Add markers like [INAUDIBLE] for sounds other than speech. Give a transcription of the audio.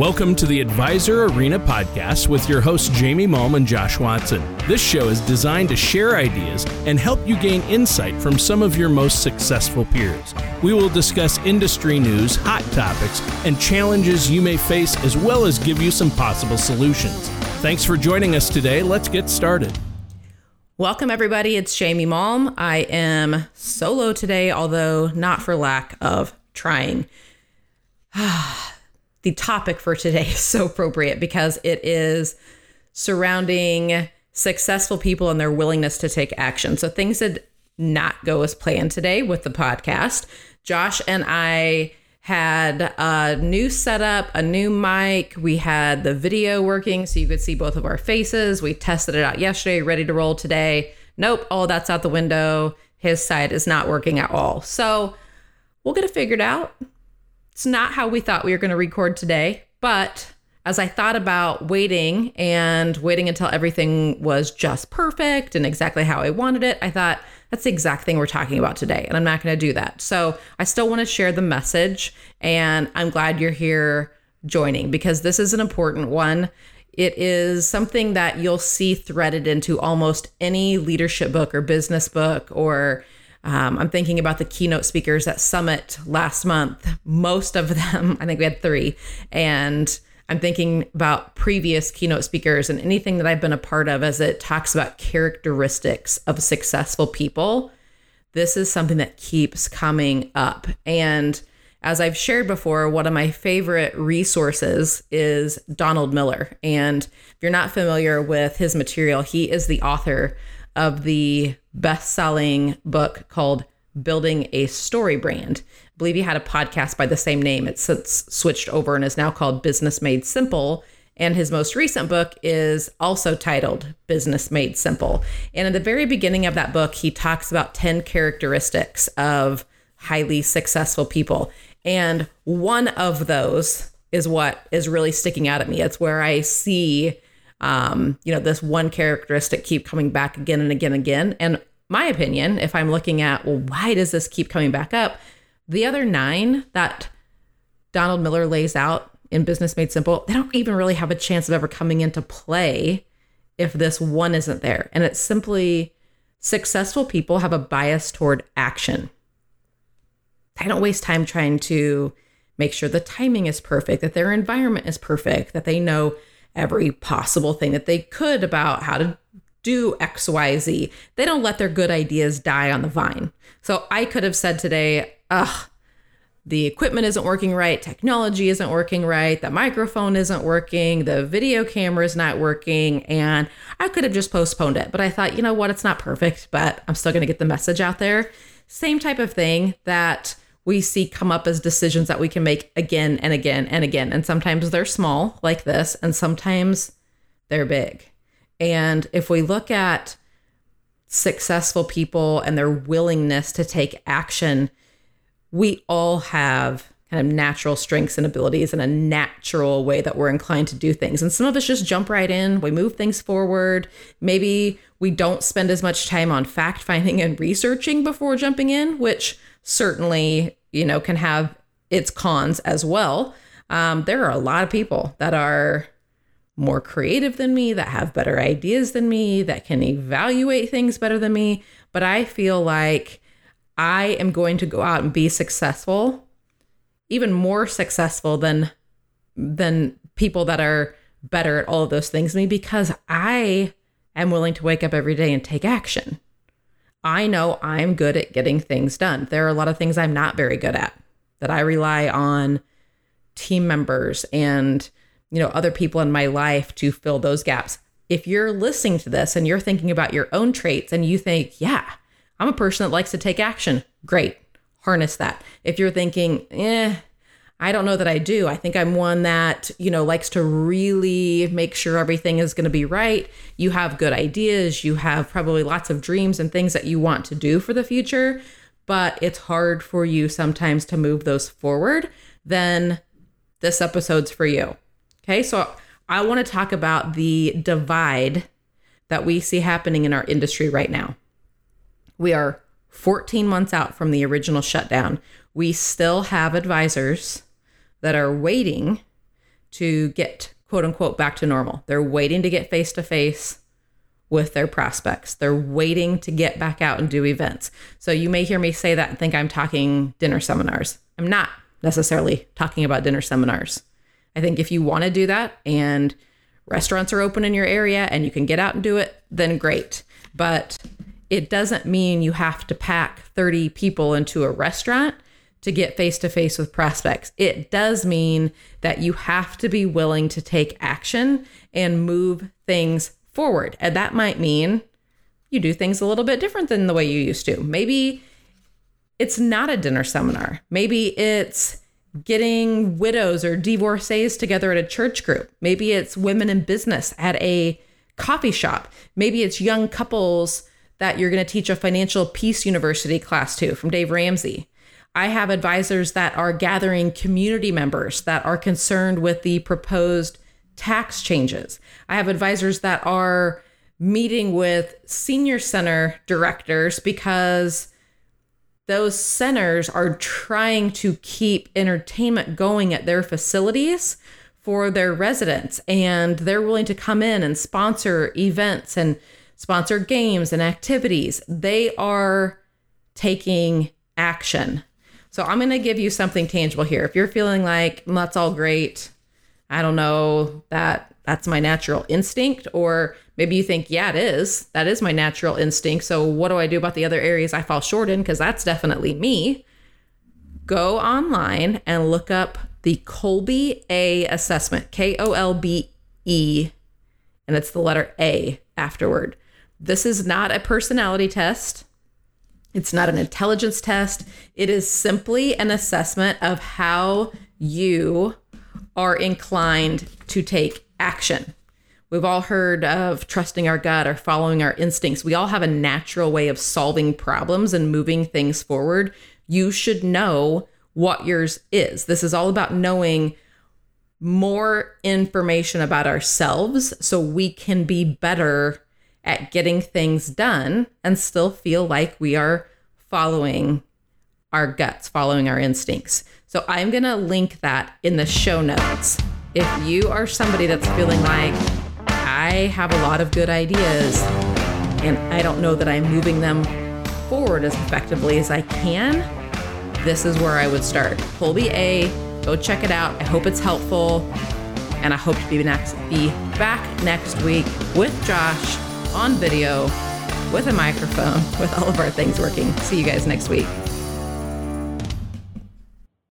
Welcome to the Advisor Arena podcast with your hosts Jamie Malm and Josh Watson. This show is designed to share ideas and help you gain insight from some of your most successful peers. We will discuss industry news, hot topics, and challenges you may face, as well as give you some possible solutions. Thanks for joining us today. Let's get started. Welcome, everybody. It's Jamie Malm. I am solo today, although not for lack of trying. [SIGHS] the topic for today is so appropriate because it is surrounding successful people and their willingness to take action. So things did not go as planned today with the podcast. Josh and I had a new setup, a new mic. We had the video working so you could see both of our faces. We tested it out yesterday, ready to roll today. Nope, all that's out the window. His side is not working at all. So we'll get it figured out. It's not how we thought we were going to record today, but as I thought about waiting and waiting until everything was just perfect and exactly how I wanted it, I thought that's the exact thing we're talking about today. And I'm not going to do that. So I still want to share the message. And I'm glad you're here joining because this is an important one. It is something that you'll see threaded into almost any leadership book or business book or um, I'm thinking about the keynote speakers at Summit last month. Most of them, [LAUGHS] I think we had three. And I'm thinking about previous keynote speakers and anything that I've been a part of as it talks about characteristics of successful people. This is something that keeps coming up. And as I've shared before, one of my favorite resources is Donald Miller. And if you're not familiar with his material, he is the author of the best selling book called Building a Story Brand. I believe he had a podcast by the same name. It's since switched over and is now called Business Made Simple. And his most recent book is also titled Business Made Simple. And in the very beginning of that book, he talks about 10 characteristics of highly successful people. And one of those is what is really sticking out at me. It's where I see um, you know, this one characteristic keep coming back again and again and again. And my opinion, if I'm looking at, well, why does this keep coming back up? The other nine that Donald Miller lays out in Business Made Simple, they don't even really have a chance of ever coming into play if this one isn't there. And it's simply successful people have a bias toward action. They don't waste time trying to make sure the timing is perfect, that their environment is perfect, that they know every possible thing that they could about how to do XYZ. They don't let their good ideas die on the vine. So I could have said today, ugh, the equipment isn't working right, technology isn't working right, the microphone isn't working, the video camera is not working, and I could have just postponed it. But I thought, you know what, it's not perfect, but I'm still going to get the message out there. Same type of thing that we see come up as decisions that we can make again and again and again. And sometimes they're small, like this, and sometimes they're big. And if we look at successful people and their willingness to take action, we all have kind of natural strengths and abilities and a natural way that we're inclined to do things. And some of us just jump right in, we move things forward. Maybe we don't spend as much time on fact finding and researching before jumping in, which certainly, you know, can have its cons as well. Um, there are a lot of people that are more creative than me, that have better ideas than me, that can evaluate things better than me. But I feel like I am going to go out and be successful, even more successful than than people that are better at all of those things me because I am willing to wake up every day and take action. I know I'm good at getting things done. There are a lot of things I'm not very good at that I rely on team members and you know other people in my life to fill those gaps. If you're listening to this and you're thinking about your own traits and you think, "Yeah, I'm a person that likes to take action." Great. Harness that. If you're thinking, "Eh, I don't know that I do. I think I'm one that, you know, likes to really make sure everything is going to be right. You have good ideas, you have probably lots of dreams and things that you want to do for the future, but it's hard for you sometimes to move those forward. Then this episode's for you. Okay? So I want to talk about the divide that we see happening in our industry right now. We are 14 months out from the original shutdown. We still have advisors that are waiting to get quote unquote back to normal. They're waiting to get face to face with their prospects. They're waiting to get back out and do events. So you may hear me say that and think I'm talking dinner seminars. I'm not necessarily talking about dinner seminars. I think if you want to do that and restaurants are open in your area and you can get out and do it, then great. But it doesn't mean you have to pack 30 people into a restaurant to get face to face with prospects. It does mean that you have to be willing to take action and move things forward. And that might mean you do things a little bit different than the way you used to. Maybe it's not a dinner seminar. Maybe it's getting widows or divorcees together at a church group. Maybe it's women in business at a coffee shop. Maybe it's young couples that you're going to teach a financial peace university class to from Dave Ramsey. I have advisors that are gathering community members that are concerned with the proposed tax changes. I have advisors that are meeting with senior center directors because those centers are trying to keep entertainment going at their facilities for their residents and they're willing to come in and sponsor events and sponsor games and activities. They are taking action. So I'm going to give you something tangible here. If you're feeling like mm, that's all great, I don't know that that's my natural instinct or maybe you think yeah it is. That is my natural instinct. So what do i do about the other areas i fall short in? Because that's definitely me. Go online and look up the kolbe a assessment k-o-l-b-e and it's the letter a afterward. This is not a personality test it's not an intelligence test it is simply an assessment of how you are inclined to take action. We've all heard of trusting our gut or following our instincts. We all have a natural way of solving problems and moving things forward. You should know what yours is. This is all about knowing more information about ourselves so we can be better at getting things done and still feel like we are following our guts, following our instincts. So I'm going to link that in the show notes. If you are somebody that's feeling like I have a lot of good ideas and I don't know that I'm moving them forward as effectively as I can, this is where I would start. Kolbe A, go check it out. I hope it's helpful. And I hope to be next be back next week with Josh on video with a microphone with all of our things working. See you guys next week.